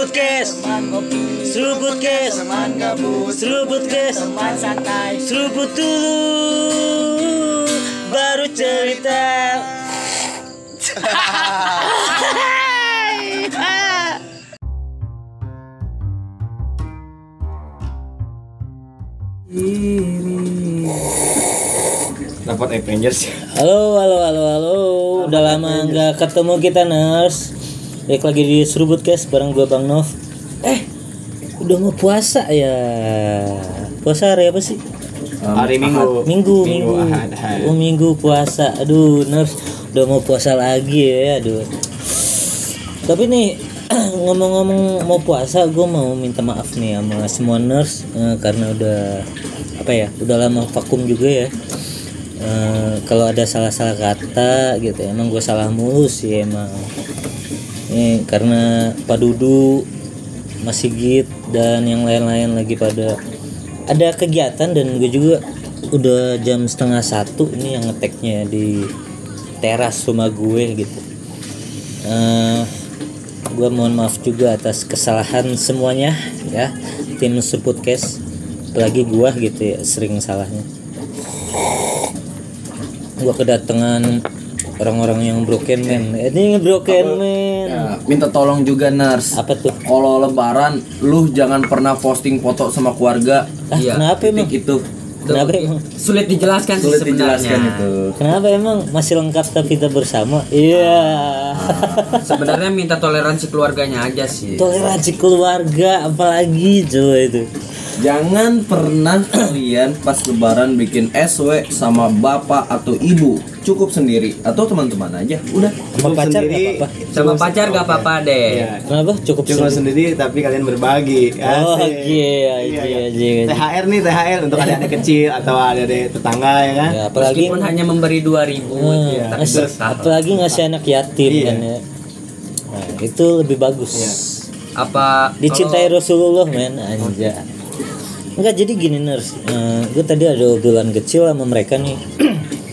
Seruput kes Seruput kes Seruput kes Seruput dulu. Baru cerita. Dapat Avengers. Halo, halo, halo, halo. Udah lama nggak ketemu kita, Nurse. Balik lagi di Seruput Kes bareng gua Bang Nov. Eh, udah mau puasa ya. Puasa hari apa sih? Hari Minggu. Minggu, minggu. Ahad, ahad. Oh, minggu puasa. Aduh, Nurse udah mau puasa lagi ya. Aduh. Tapi nih ngomong-ngomong mau puasa, gue mau minta maaf nih sama semua nurse eh, karena udah apa ya, udah lama vakum juga ya. Eh, kalau ada salah-salah kata gitu, emang gue salah mulu sih emang. Ini karena Pak Dudu, Mas Sigit dan yang lain-lain lagi pada ada kegiatan dan gue juga udah jam setengah satu ini yang ngeteknya di teras rumah gue gitu. Eh, gue mohon maaf juga atas kesalahan semuanya ya tim Suputcast apalagi gua gitu ya sering salahnya gua kedatangan orang-orang yang broken man. Ini broken man. Ya, minta tolong juga nurse. apa tuh? Kalau lebaran lu jangan pernah posting foto sama keluarga. ah, kenapa emang? Titik itu kenapa emang? sulit dijelaskan sih sulit sebenarnya. dijelaskan itu. kenapa emang? Masih lengkap tapi kita bersama? Iya. Sebenarnya minta toleransi keluarganya aja sih. toleransi keluarga apalagi coba itu Jangan pernah kalian pas lebaran bikin SW sama bapak atau ibu. Cukup sendiri atau teman-teman aja. Udah. sama pacar nggak apa-apa Sama pacar gak apa-apa deh. Iya. kenapa cukup Cuma sendiri sendiri tapi kalian berbagi. oh Asik. iya iya iya iya THR nih THR untuk adik-adik kecil atau adik-adik tetangga ya kan. Ya, apalagi Meskipun hanya memberi 2000 Hmm, iya, tapi ngasih- apalagi ngasih anak yatim Iya. kan ya. Nah, itu lebih bagus. apa Dicintai Rasulullah men anja. Enggak jadi gini nurse. gue tadi ada obrolan kecil sama mereka nih.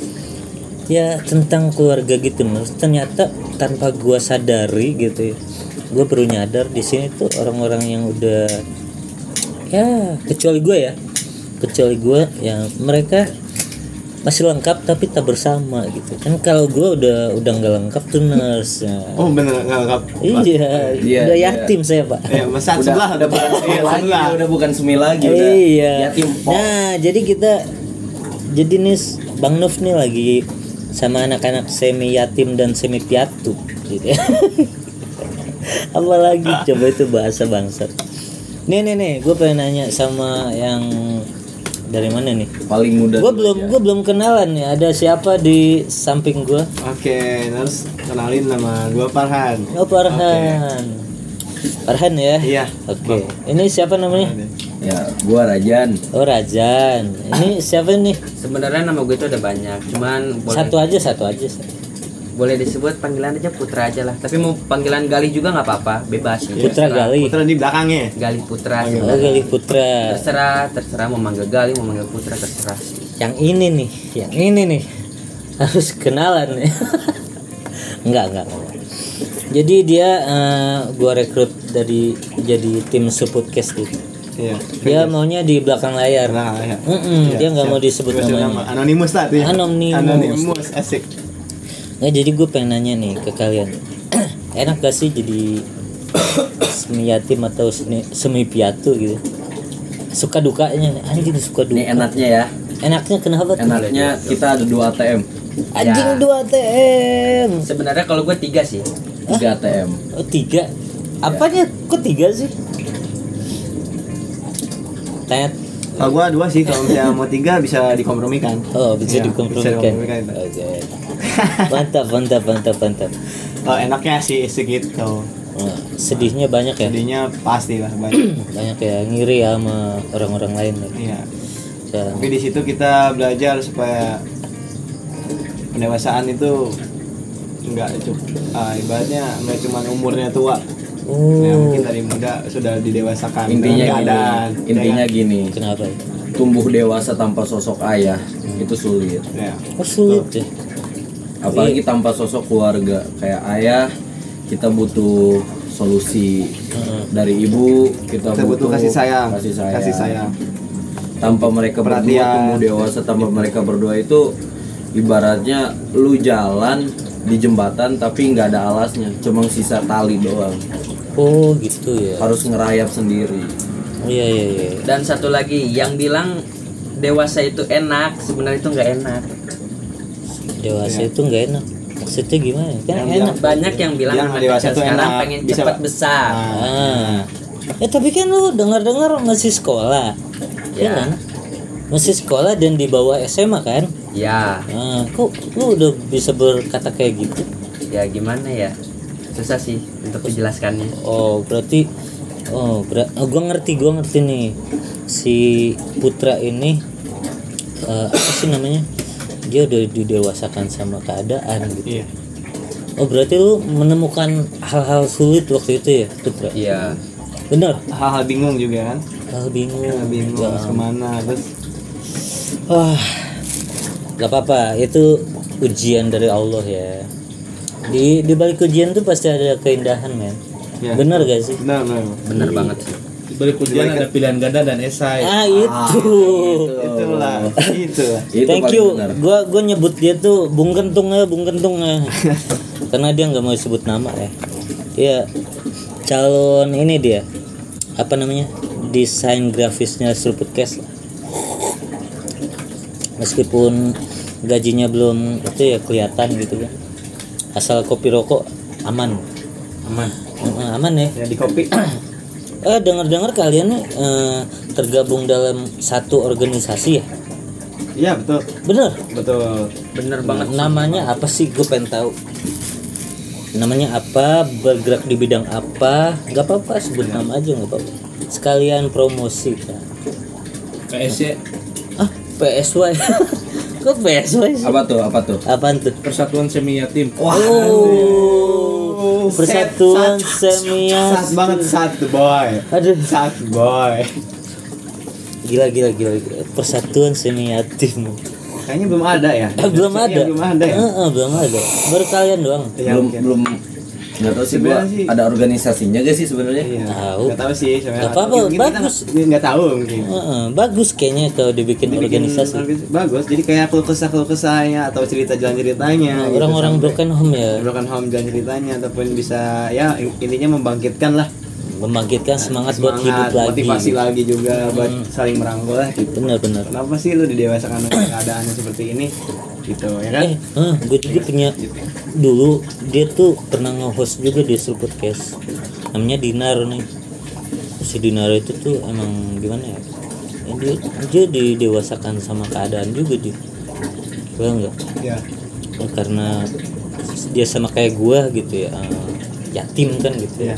ya tentang keluarga gitu nurse. Ternyata tanpa gua sadari gitu ya. Gue baru nyadar di sini tuh orang-orang yang udah ya kecuali gue ya kecuali gue yang mereka masih lengkap tapi tak bersama gitu kan kalau gue udah udah nggak lengkap tuh nurse Nah, Oh bener nggak lengkap. iya, Iya, udah iya. yatim saya pak Ya, masa Udah, sebelah udah bukan semi Iya, lagi, sebelah. udah bukan semi lagi, udah iya yatim pok. nah jadi kita jadi nih bang Nuf nih lagi sama anak-anak semi yatim dan semi piatu gitu ya. apalagi coba itu bahasa bangsat nih nih nih gue pengen nanya sama yang dari mana nih Paling muda. gue belum gue belum kenalan nih ada siapa di samping gue Oke, terus kenalin nama gua Farhan. oh Farhan Farhan ya Iya. oke ini siapa namanya Ya, gua Rajan. oh Rajan ini siapa nih sebenarnya nama gue itu ada banyak. Cuman boleh satu aja satu aja boleh disebut panggilan aja Putra aja lah. Tapi mau panggilan Gali juga nggak apa-apa, bebas. Putra Terserah. Gali Putra di belakangnya. Gali Putra. oh Gali Putra Terserah, terserah mau manggil Gali, mau manggil Putra terserah. yang ini nih yang ini nih harus kenalan nih enggak enggak enggak. jadi dia eh, gua rekrut dari jadi tim Suputcast gitu Iya. dia maunya di belakang layar Nah, ya. Mm-mm, dia nggak mau disebut Disebut namanya nama. Anonimus lah tuh ya. Anonimus. Anonimus, asik. Nah, jadi gue pengen nanya nih ke kalian enak gak sih jadi semi yatim atau semi, semi piatu gitu suka dukanya anjing suka duka Ini enaknya ya. enaknya kenapa tuh Enaknya kita ada dua ATM, anjing Ya. dua TM Sebenarnya kalau gue tiga sih. tiga ATM. oh tiga apanya kok tiga sih Tet. Kalau gua dua sih, kalau misalnya mau tiga bisa dikompromikan. Oh bisa Iya, dikompromikan. bisa dikompromikan. Oke. Mantap, mantap, mantap, mantap. Kalau enaknya sih segitu. Oh, sedihnya banyak ya? Jadinya pasti lah banyak. Banyak ya ngiri ya sama orang-orang lain ya. Iya. Ya. Tapi di situ kita belajar supaya pendewasaan itu enggak cukup ah, ibaratnya enggak cuma umurnya tua. Ya, Oh, mungkin dari muda sudah didewasakan Intinya keadaan. gini. Intinya gini. kenapa? ya? Tumbuh dewasa tanpa sosok ayah itu sulit. ya. Oh sulit ya. Apalagi tanpa sosok keluarga kayak ayah kita butuh solusi dari ibu kita, Kita butuh kasih sayang. kasih sayang Kasih sayang. tanpa mereka berdua Perhatian. tumbuh dewasa tanpa mereka berdua itu ibaratnya lu jalan di jembatan tapi nggak ada alasnya cuma sisa tali doang oh gitu ya harus ngerayap sendiri oh iya iya iya Dan satu lagi yang bilang dewasa itu enak, sebenarnya itu nggak enak. Dewasa itu nggak enak. Maksudnya gimana? Kan Yang enak. Banyak yang bilang Yang anak dewasa itu sekarang enak, pengen bisa- cepat besar. ah. Eh tapi kan lu dengar-dengar masih sekolah. Ya. Ya. kan? Masih sekolah dan di bawah SMA kan? Ya, ah kok lu udah bisa berkata kayak gitu? Ya gimana ya? Susah sih untuk menjelaskannya. oh berarti oh, ber- oh gua ngerti gua ngerti nih. Si Putra ini eh, apa sih namanya dia udah didewasakan sama keadaan gitu Iya. oh berarti lu menemukan hal-hal sulit waktu itu ya Putra Iya. bener Hal-hal bingung juga kan. hal bingung Hal bingung Ya harus ke mana terus Wah, gak apa-apa. Itu ujian dari Allah ya. Di di balik ujian tuh pasti ada keindahan, men. Ya. Bener gak sih? benar benar. Bener banget sih. Ujian ada pilihan ganda dan esai. Ah, itu. Itulah, itu. itu Thank you. benar. Gua gua nyebut dia tuh Bung Kentung ya, Bung Kentung ya. Karena dia nggak mau sebut nama ya. Dia calon ini dia. Apa namanya? Desain grafisnya Seruput Cash lah. Meskipun gajinya belum itu ya kelihatan gitu kan. Asal kopi rokok aman. Aman. Aman ya. Ya di kopi. Eh dengar-dengar kalian nih eh, tergabung dalam satu organisasi ya? Iya betul. Bener? Betul. Bener banget. Namanya apa sih? Gue pengen tahu. Namanya apa? Bergerak di bidang apa? Gak apa-apa sebut nama aja nggak apa-apa. Sekalian promosi kan. KSY Ah PSY. Kok PSY sih? apa tuh apa tuh Apaan tuh? Persatuan Semi Yatim. Oh, Persatuan Semia. Sat banget satu boy. Aduh, Satu boy. gila gila gila gila. Persatuan Semi Yatim. Kayaknya belum ada ya. Eh, belum Iya, ada. belum ada ya. Belum ada. Baru kalian doang. Iya, belum belum nggak tahu sih gua sih- ada organisasinya gak sih sebenarnya Iya. Tahu. Nggak tahu sih sebenarnya. Mungkin kita bagus. nggak- Nggak tahu mungkin. Heeh, bagus kayaknya kalau dibikin Dibikin organisasi. organis- bagus jadi kayak keluh kesah keluh kesahnya atau cerita jalan ceritanya Nah, gitu, Orang-orang broken home ya broken home jalan ceritanya ataupun bisa ya intinya membangkitkan lah membangkitkan semangat, buat hidup semangat, lagi. motivasi lagi juga buat saling merangkul lah gitu Benar-benar. kenapa sih lu didewasakan dengan keadaannya seperti ini gitu ya kan Eh, gue juga punya dulu dia tuh pernah nge-host juga di Podcast. Namanya Dinar nih. Si Dinar itu tuh emang gimana ya? Ya, Dia, dia didewasakan sama keadaan juga dia. Gue enggak? ya Ya, karena dia sama kayak gua gitu ya eh, yatim kan gitu ya Iya.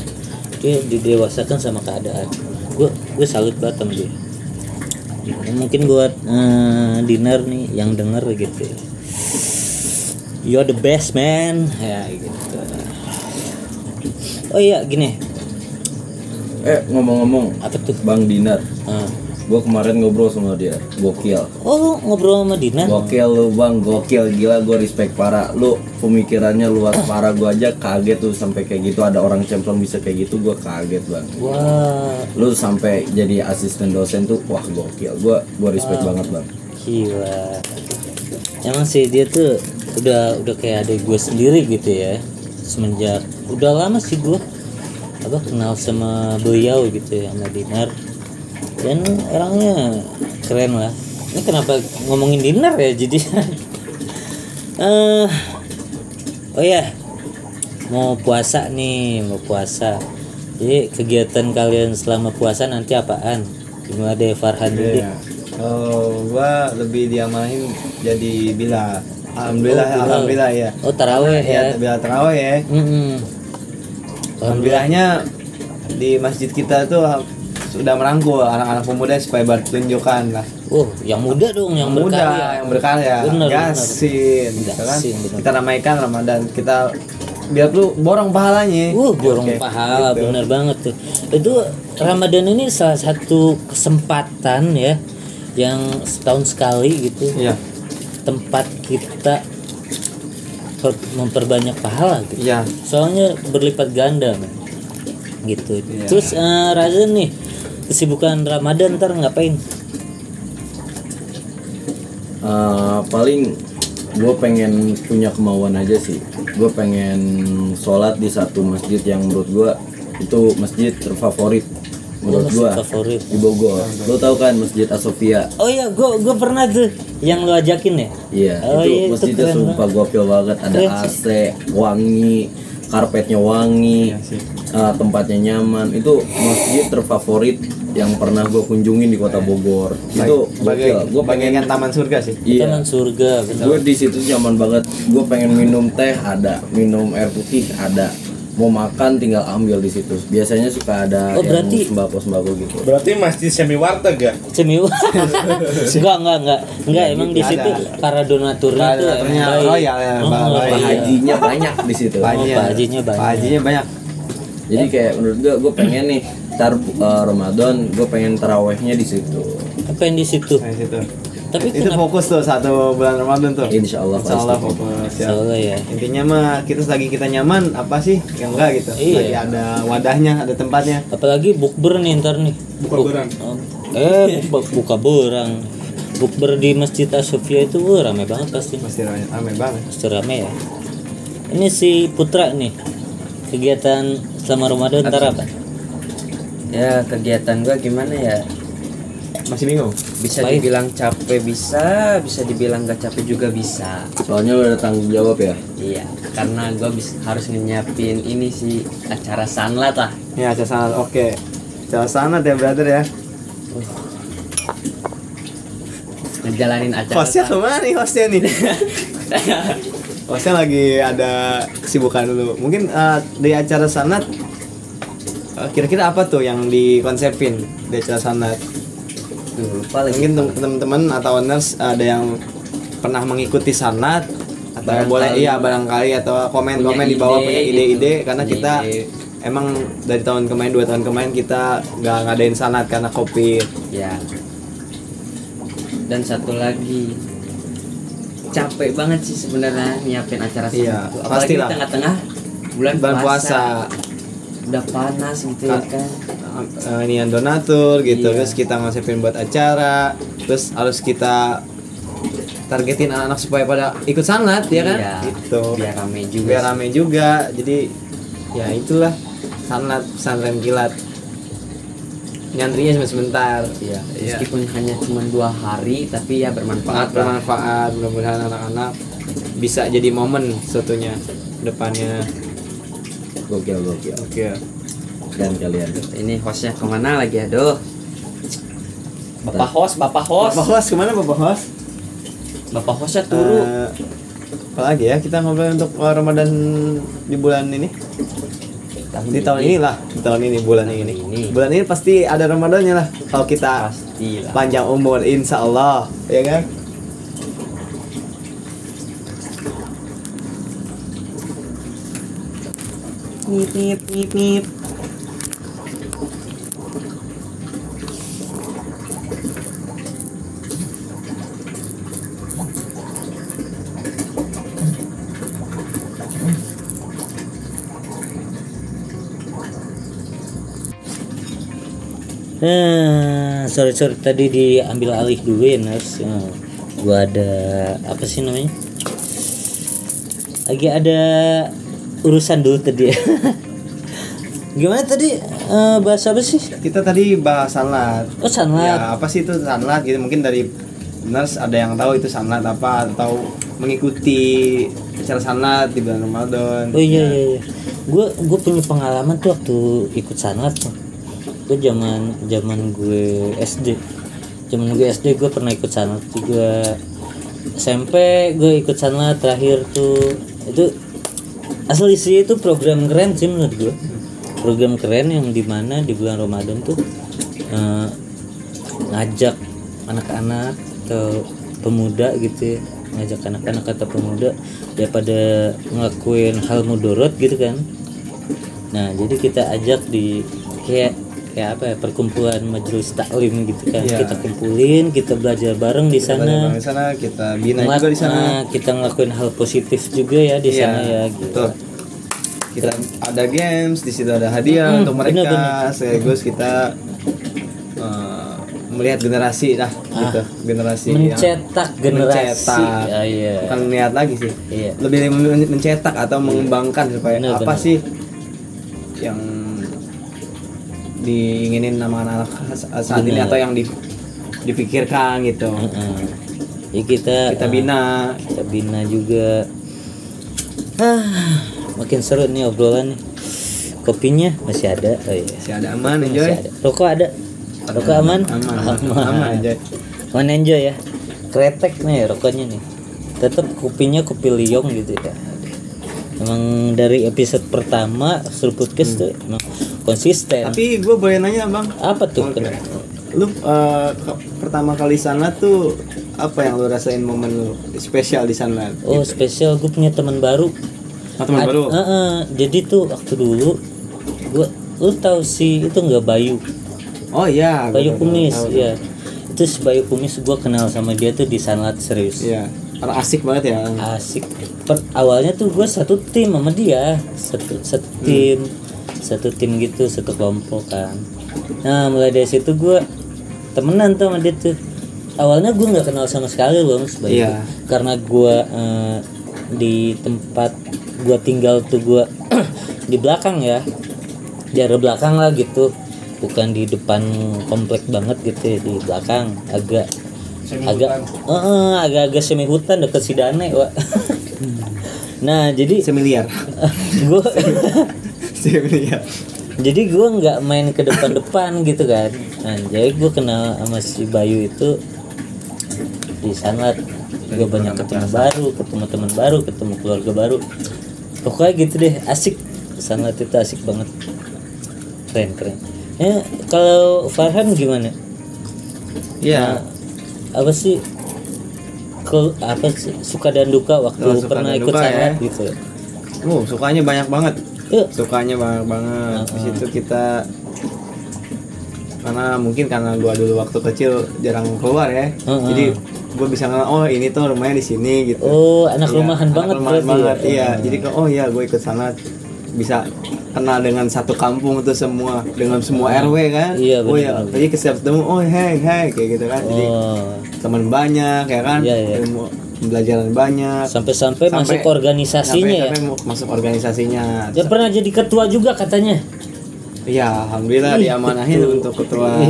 dia didewasakan sama keadaan gua gue salut banget sama dia Ya, mungkin buat eh, dinner nih yang denger gitu ya. You're the best man. Ya gitu. Oh iya gini. Eh ngomong-ngomong apa tuh? Bang dinar. Ah. gua kemarin ngobrol sama dia. Gokil. Oh lu ngobrol sama Dinar? Gokil lu bang, gokil gila gue respect parah Lu pemikirannya luas parah gue aja kaget tuh sampai kayak gitu. Ada orang cemplon bisa kayak gitu gue kaget bang. Wah. Lu sampai jadi asisten dosen tuh wah gokil. Gue gue respect banget bang. Gila. Emang sih dia tuh udah udah kayak adik gue sendiri gitu ya. Semenjak udah lama sih gue apa kenal sama beliau gitu ya sama Dinar. Dan orangnya keren lah. Ini kenapa ngomongin Dinar ya jadi eh oh ya mau puasa nih mau puasa jadi kegiatan kalian selama puasa nanti apaan gimana deh Farhan dulu deh. Iya. Oh, gua lebih diamanahin jadi bila. Alhamdulillah, Oh, alhamdulillah ya. Oh taraweh ya. Bila terawih ya. Mm-mm. Alhamdulillah. Alhamdulillahnya di masjid kita tuh sudah merangkul anak-anak pemuda supaya bertunjukkan lah. Oh, yang muda dong, yang muda berkarya. yang berkarya. Bener, Yasin, gitu kan. Yasin, bener. Kita ramaikan Ramadan, kita biar tuh borong pahalanya. Uh, borong Oke, pahala, gitu. bener banget tuh. Itu Ramadan ini salah satu kesempatan ya, yang setahun sekali gitu, Iya. Tempat kita per- memperbanyak pahala gitu. Iya. Soalnya berlipat ganda, gitu. Terus eh, Razen nih kesibukan Ramadan ntar ngapain? Eh, paling gue pengen punya kemauan aja sih. Gue pengen sholat di satu masjid yang menurut gue itu masjid terfavorit menurut gue favorit. di Bogor lo tau kan masjid Asofia oh iya gue gue pernah tuh yang lu ajakin ya Iya, Oh, itu iya, itu masjidnya keren sumpah gokil banget. Ada Keren AC, wangi, karpetnya wangi, eh, tempatnya nyaman. Itu masjid terfavorit yang pernah gue kunjungin di kota Bogor. itu Sebagai gokil. Gue pengen bagaikan taman surga sih. Iya. Taman surga Gue di situ nyaman banget. Gue pengen minum teh ada, minum air putih ada. Mau makan tinggal ambil di situ. Biasanya suka ada Oh, yang berarti- sembako-sembako gitu. Berarti masjid semi warteg ya? Cemiu enggak enggak enggak enggak emang di situ para donaturnya tuh emang Donaturnya baik royal ya, Oh, baik. iya. Pak hajinya banyak di situ. Pak hajinya banyak. Pak hajinya banyak. Jadi kayak menurut gue, gue pengen nih tar uh, Ramadan, gue pengen tarawehnya di situ. apa yang di situ di situ. Tapi Itu kenapa fokus tuh satu bulan Ramadan tuh. Insya Allah Insya Allah pasti. fokus ya. Soalnya ya Intinya mah kita lagi kita nyaman apa sih? Ya enggak gitu. Iya. Lagi ada wadahnya, ada tempatnya. apalagi bukber nih ntar nih Buka Buk- berang. eh bu- buka berang bukber di masjid Asofia itu wah, rame banget pasti Masih ramai, ramai banget. pasti rame ya ini si Putra nih kegiatan selama Ramadan ntar apa Ya kegiatan gua gimana ya? Masih bingung. Bisa Baik. dibilang capek bisa, bisa dibilang gak capek juga bisa. Soalnya lo ada tanggung jawab ya. Iya, karena gua bis, harus nyiapin ini sih acara sanlat lah. Ya, acara sanat. Oke. Acara sanat ya, brother ya. Ngejalanin acara. Hostnya ke mana nih hostnya nih? hostnya lagi ada kesibukan dulu. Mungkin eh, di acara sanat eh, kira-kira apa tuh yang dikonsepin di acara sanat? Duh, lupa lagi. Mungkin tem- teman-teman atau owners ada yang pernah mengikuti sanat atau Barangkali. boleh iya barangkali atau komen-komen di bawah punya gitu. ide-ide karena Punya kita ide. emang dari tahun kemarin dua tahun kemarin kita nggak ngadain sanat karena covid Ya. Dan satu lagi capek banget sih sebenarnya nyiapin acara sanat Iya, itu. Apalagi di tengah-tengah bulan, bulan puasa, Udah panas gitu ya Ka- kan. Eh, ini yang donatur gitu. Iya. terus kita ngasipin buat acara. Terus harus kita targetin anak-anak supaya pada ikut sanat ya kan? Iya, gitu. Biar rame juga. biar rame juga. Jadi ya itulah. Sanat pesantren kilat. Nyantrinya cuma sebentar. Iya, Iya. meskipun hanya cuma dua hari tapi ya bermanfaat. sangat bermanfaat. Mudah-mudahan anak-anak bisa jadi momen satunya depannya. Gokil gokil. oke Dan kalian. Ini hostnya ke mana lagi aduh? Bapak host, bapak host, Bapak host ke mana Bapak host? bapak hostnya turu. Eh, apa lagi ya kita ngobrol untuk uh, Ramadan di bulan ini di tahun ini lah di tahun ini bulan ini Ini. bulan ini pasti ada Ramadannya lah kalau kita Pastilah. panjang umur insya Allah ya kan Nip nip nip nip. Eh, sorry sorry tadi diambil alih dulu ya nurse. Eh, gua ada apa sih namanya? Lagi ada urusan dulu tadi. ya. Gimana tadi Eh, bahasa apa sih? kita tadi bahas sanlat Oh sanlat. ya apa sih itu sanlat gitu mungkin dari nurse ada yang tahu itu sanlat apa atau mengikuti acara sanlat di bulan Ramadan Oh iya iya iya. Gue gue punya pengalaman tuh waktu ikut sanlat tuh. Gue zaman zaman gue SD. Zaman gue SD gue pernah ikut sanlat juga. SMP gue ikut sanlat terakhir tuh itu asli sih itu program keren sih menurut gue. Program keren yang di mana di bulan Ramadan tuh eh, ngajak anak-anak atau pemuda gitu ya ngajak anak-anak atau pemuda daripada ngelakuin hal mudorot gitu kan nah jadi kita ajak di kayak kayak apa ya perkumpulan majelis taklim gitu kan Iya. kita kumpulin kita belajar bareng di sana di sana kita bina Ngelak- juga di sana nah, kita ngelakuin hal positif juga ya di Iya, sana ya gitu betul. kita ada games di situ ada hadiah Mm-mm, untuk mereka bener-bener. sekaligus kita eh, melihat generasi lah gitu generasi yang mencetak generasi mencetak. Ah, iya bukan lihat lagi sih Iya. lebih men- mencetak atau mengembangkan supaya Bener, apa bener. sih diinginin sama anak-anak saat ini atau yang di- dipikirkan gitu. Heeh. ya kita kita bina. kita bina juga. Ah makin seru nih obrolan nih. Kopinya masih ada oh iya. Masih ada aman enjoy. ada. Rokok ada? Rokok aman? aman aman. Enjoy. Aman enjoy ya. Kretek nih rokoknya nih. Tetap kopinya kopi liong gitu ya emang dari episode pertama Sur Podcast tuh emang konsisten. Tapi gue boleh nanya bang? Apa tuh? Kenapa? lu ke- pertama kali sana tuh apa yang lu rasain momen lu spesial di sana? Oh spesial gue punya teman baru. Ah, teman baru? Heeh, jadi tuh waktu dulu gua lu tahu sih itu nggak Bayu? Oh iya Bayu Kumis ya itu si Bayu Kumis gua kenal sama dia tuh di Sanlat serius. Iya orang asik banget ya. Asik. Per- awalnya tuh gua satu tim sama dia. Satu satu Hmm. tim satu tim gitu satu kelompok kan. Nah mulai dari situ gua temenan tuh sama dia tuh. Awalnya gua nggak kenal sama sekali loh Mas Bayu. Iya. karena gua eh, di tempat gua tinggal tuh gua di belakang ya. Di area belakang lah gitu. Bukan di depan komplek banget gitu ya, di belakang. Agak agak eh, eh, agak-agak semi hutan deket Sidane Wak. nah jadi semiliar. Gua semiliar. Jadi gua nggak main ke depan-depan gitu kan. Nah, jadi gua kenal sama si Bayu itu di sanlat. Gue banyak ketemu baru ketemu teman baru ketemu keluarga baru. Pokoknya gitu deh asik. Sanlat itu asik banget. Keren keren. Ya kalau Farhan gimana? Iya apa sih? Ke apa sih? Suka dan duka waktu Oh, pernah ikut duka sanlat ya. gitu. Oh sukanya banyak banget. Yuk sukanya banyak banget. Di Uh-uh. situ kita karena mungkin karena gua dulu waktu kecil jarang keluar ya. Uh-uh. jadi gua bisa ngeliat oh ini tuh rumahnya di sini gitu. Oh anak Iya, rumahan anak banget rumahan berarti banget, ya? iya jadi ke oh iya gue ikut sana bisa kenal dengan satu kampung itu semua dengan semua RW kan? Iya, oh ya jadi setiap ketemu oh hey hey kayak gitu kan. Jadi oh. teman banyak ya kan? Iya, iya. ilmu pembelajaran banyak. Sampai-sampai Sampai- masuk organisasinya ya? sampai, sampai mau masuk organisasinya. Dia pernah jadi ketua juga katanya? Iya, alhamdulillah diamanahin untuk ketua.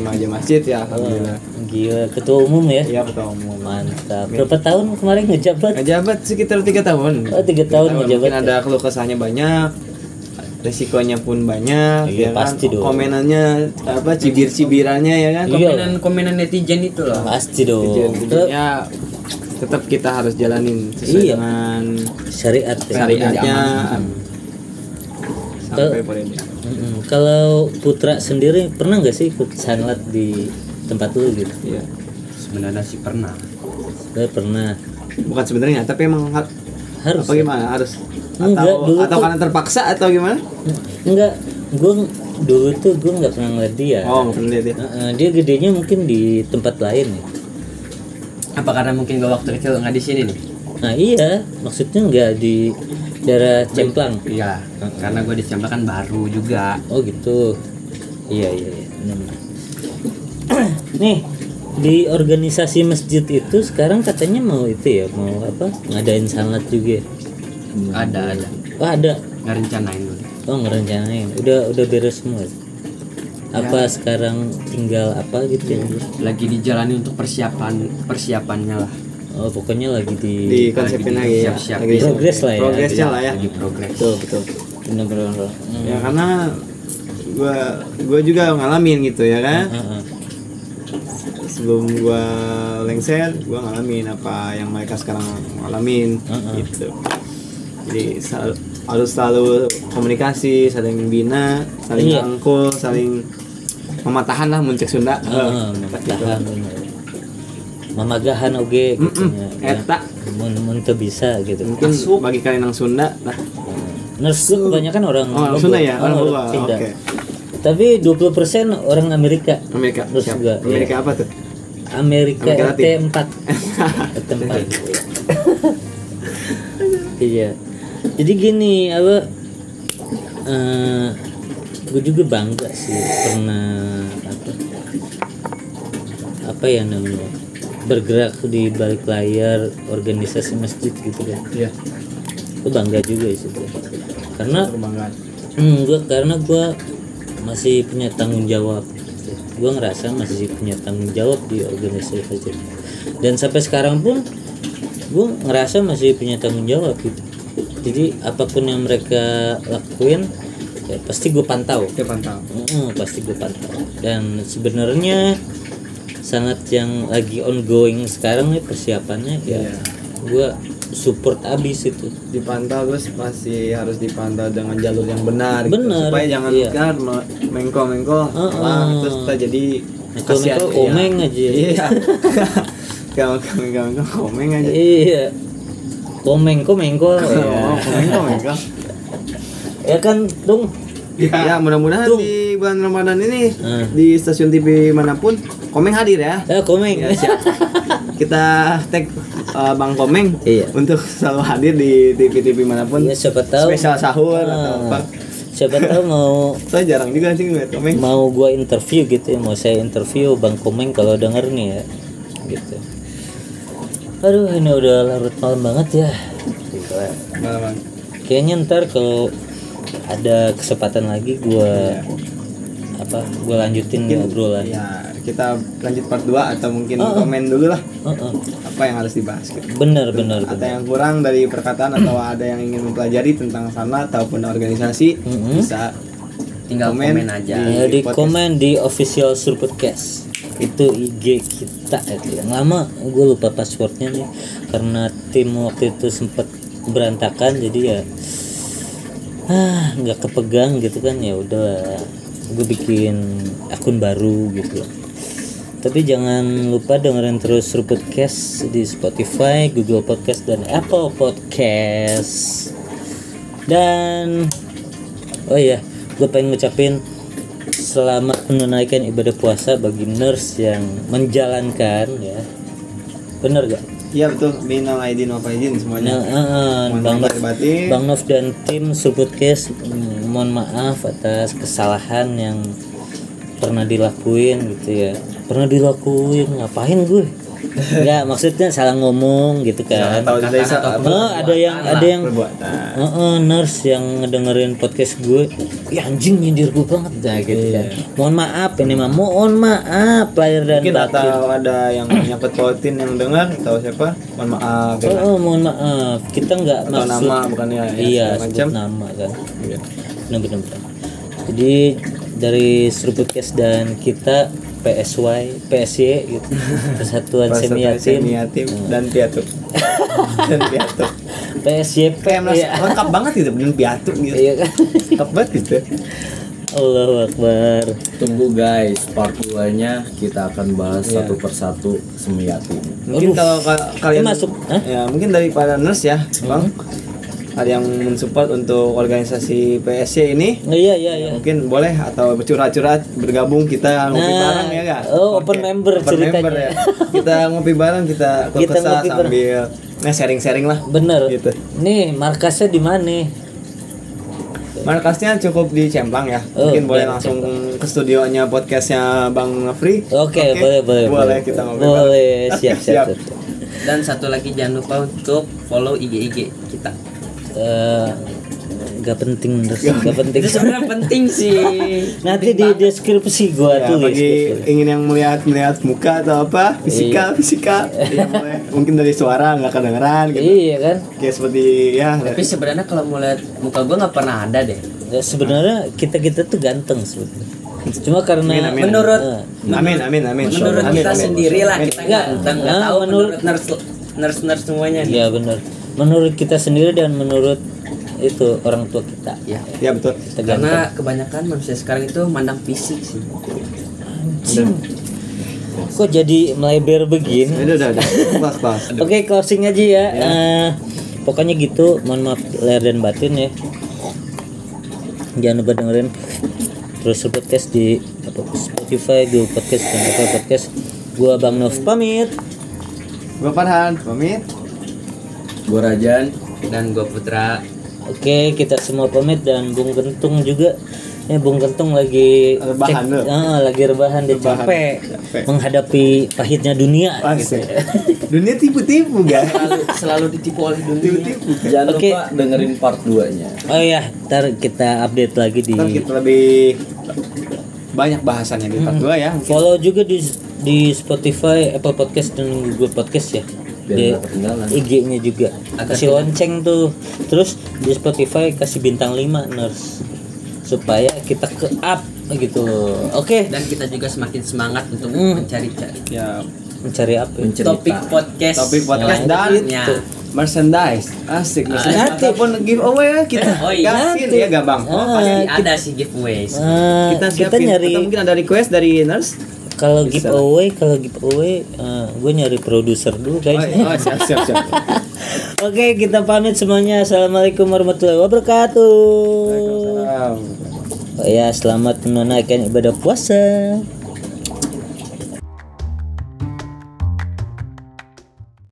Remaja masjid ya, alhamdulillah. gila ketua umum ya Iya, ketua umum. mantap berapa tahun kemarin ngejabat Ngejabat sekitar tiga tahun. Oh, tiga tahun ngejabat Mungkin ya. ada keluh kesahnya banyak, resikonya pun banyak, Iya, ya kan? pasti dong. Komenannya apa cibir-cibirannya ya kan? Iya. komenan komenan netizen itu loh pasti dong Netizen- Ya, tetap kita harus jalanin sesuai Iya. dengan syariat ya syariatnya. Sampai kalau Putra sendiri pernah nggak sih ikut sanlat di tempat lu gitu Iya. sebenarnya sih pernah Saya pernah Bukan sebenarnya, tapi emang har- harus apa gimana? Harus Enggak, atau dulu atau tuh- karena terpaksa atau gimana? enggak gue dulu tuh gue nggak pernah ngeliat dia Oh, nggak pernah lihat ya. Heeh, dia gedenya mungkin di tempat lain ya. apa karena mungkin gua waktu kecil nggak di sini nih Nah iya, maksudnya nggak di daerah Cemplang. iya karena gue di Cemplang kan baru juga Oh gitu. Iya iya. iya. Nih di organisasi masjid itu sekarang katanya mau itu ya mau apa ngadain sanlat juga. ya? ada ada Oh ada. nggak rencanain dulu Oh ngerencanain. Udah udah beres semua. Apa sekarang tinggal apa gitu ya? lagi dijalani untuk persiapan persiapannya lah Oh pokoknya lagi di Di konsepin Lagi lagi ya. siap-siap. Lagi Progres lah ya. Progresnya lah ya. lagi progres Betul, betul. bener-bener. Hmm. Ya karena gua gua juga ngalamin gitu ya kan. Heeh. Sebelum gua lengser, gua ngalamin apa yang mereka sekarang ngalamin gitu. Jadi sel- harus selalu komunikasi, saling bina, saling Iya. rangkul, saling mematahan lah muncul Sunda. Heeh, Eh, mematahan bener. Mamagahan oge gitu Mm-mm, ya. eta. Mun mun teu bisa gitu. Mungkin bagi kalian yang Sunda, nah, Nurse tuh kebanyakan orang oh. Sunda ya, orang Oh. Oke. Tapi 20% orang Amerika. Amerika. Terus siap. juga, Amerika iya. apa tuh? Amerika, Amerika Latin. RT4. RT4. iya. jadi gini apa eh gue juga bangga sih pernah apa apa ya namanya bergerak di balik layar organisasi masjid gitu kan. Iya. gue bangga juga sih karena hmm, gue karena gue masih punya tanggung jawab. Gue ngerasa masih punya tanggung jawab di organisasi masjid. Dan sampai sekarang pun gue ngerasa masih punya tanggung jawab gitu. Jadi apa pun yang mereka lakuin ya pasti gue pantau. Oke, pantau. Mm, pasti gue pantau. Dan sebenarnya sangat yang lagi ongoing sekarang nih persiapannya ya Iya. gue support abis itu dipantau terus masih harus dipantau dengan jalur yang benar gitu. Benar, supaya jangan iya. kan me- mengko mengko Heeh. wah, terus kita jadi Mengko-mengko kasihan, iya. komeng aja. iya kalau mengko mengko komeng aja iya komeng komeng oh mengko mengko ya kan dong ya mudah-mudahan Tuh. di bulan Ramadan ini Hmm. di stasiun TV mana pun komeng hadir ya ya komeng Ya, siap. kita tag uh, Bang Komeng Iya. untuk selalu hadir di TV-TV mana pun. ya siapa tahu Spesial sahur atau Ah, apa. siapa tahu mau Saya jarang juga sih ngeliat Komeng. mau gua interview gitu ya mau saya interview bang komeng kalau denger nih ya gitu aduh ini udah larut malam banget ya Bang. kayaknya ntar kalau ada kesempatan lagi gua apa gua lanjutin Mungkin obrolan ya kita lanjut part 2 atau mungkin Oh, oh. komen dulu lah Heeh. apa yang harus dibahas gitu. bener bener Atau bener yang kurang dari perkataan atau ada yang ingin mempelajari tentang sana ataupun organisasi Mhm. bisa Tinggal komen aja. Ya, di podcast. komen di official Surpodcast itu IG kita itu yang lama gue lupa passwordnya nih karena tim waktu itu sempet berantakan jadi ya ah nggak kepegang gitu kan ya udah gue bikin akun baru gitu tapi jangan lupa dengerin terus Surpodcast di Spotify, Google Podcast dan Apple Podcast dan oh iya gue pengen ngucapin selamat menunaikan ibadah puasa bagi nurse yang menjalankan ya bener gak? Iya betul, minal aidin wal faizin Nah, semuanya. eh, eh, Mohon Bang batin. Bang Nov dan tim Subutcast mm, mohon maaf atas kesalahan yang pernah dilakuin gitu ya pernah dilakuin ngapain gue Enggak maksudnya salah ngomong gitu kan Tahu dari Oh, ada yang ada yang perbuatan. Heeh, nurse yang ngedengerin podcast gue, ya anjing nyindir gue banget dah gitu kan. Mohon maaf ini mah, mohon maaf lahir dan Mungkin batin. atau ada yang nyangkut pautin yang dengar atau siapa? Mohon maaf. ya. Oh, mohon maaf, kita nggak Atau maksud nama bukannya ya, iya macam. nama kan. Iya. Benar benar. benar. Jadi dari Seruputcast dan kita PSY, PSY gitu, Persatuan Semi Yatim, Semi yatim dan piatu. dan piatu. PSYP Kayak merasa ya. lengkap banget gitu dengan piatu gitu. Iya kan. Lengkap banget gitu. Allahu Akbar. Tunggu guys, part 2 nya kita akan bahas Iya. satu persatu Semiyati. Mungkin Aduh. kalau ka- kalian masuk, ya mungkin dari para nurse ya, Bang. Ada yang mensupport untuk organisasi PSC ini Oh, iya iya iya. mungkin boleh atau curhat-curhat bergabung kita ngopi Nah, bareng ya kak oh, open member ceritanya. member ya kita ngopi bareng kita Kita sambil nah sharing-sharing lah Bener. Gitu. Nih markasnya di mana? markasnya cukup di Cemplang ya Oh, mungkin boleh langsung ke studionya podcastnya Bang Free Oke, boleh, boleh, boleh kita ngopi Boleh, bareng. siap, siap, siap. siap. Dan satu lagi jangan lupa untuk follow IG-IG kita. Eh, nggak penting, terus nggak penting. Itu sebenarnya penting sih. Nanti di deskripsi gua Ya, tulis. bagi ingin yang melihat melihat muka atau apa fisika fisika ya boleh mungkin dari suara nggak kedengeran gitu Iya kan? kayak seperti ya Tapi sebenarnya kalau mau lihat muka gua nggak pernah ada deh. Ya, sebenarnya kita kita tuh ganteng sebetulnya. Cuma karena Amin, amin. Menurut Eh, amin amin amin menurut Amin, kita amin. sendiri lah kita nggak Ah, tahu menurut- nurse nurse nurse semuanya. Iya benar. Menurut kita sendiri dan menurut itu orang tua kita. Ya. ya betul Kita ganteng. Karena kebanyakan manusia sekarang itu mandang fisik sih. Kok jadi melebar begini? udah udah udah kelas kelas Oke closing aja ya. Eh, pokoknya gitu. Mohon maaf lahir dan batin ya. Jangan lupa dengerin terus podcast di apa, Spotify, Google Podcast dan Apple Podcast. Gua Bang Nov pamit. Gua Farhan pamit Gue Rajan, Dan gua Putra Oke, kita semua pamit dan Bung Gentung juga. Ya, Bung Gentung lagi Rebahan cek-. Ah, lagi rebahan dia Rebahan. capek, Capek. menghadapi pahitnya dunia. Asik. Dunia tipu-tipu guys. selalu selalu ditipu oleh dunia Tipu-tipu. Jangan Oke. lupa dengerin part 2 nya. Oh ya, ntar kita update lagi di Ntar kita lebih banyak bahasannya di part 2 ya. follow juga di di Spotify, Apple Podcast dan Google Podcast ya. Biar Di nggak ketinggalan. IG-nya juga. Kasih lonceng tuh. Terus di Spotify kasih bintang 5 nurse supaya kita ke up gitu. Oke, dan kita juga semakin semangat untuk Hmm. mencari-cari Ya, mencari apa? ya? Mencerita. topik podcast topik podcast dan Ya. merchandise. Asik. Merchandise Nanti. ataupun giveaway ya kita Oh iya. kasih ya Gabang. Ah, pasti kita- ada sih giveaways Ah, kita kita, siapin nyari atau mungkin ada request dari nurse. Kalau giveaway, kalau giveaway gue nyari produser dulu Oh, guys. oh, siap siap siap. Oke, kita pamit semuanya. Assalamualaikum warahmatullahi wabarakatuh. Waalaikumsalam. Oh ya, selamat menunaikan ibadah puasa.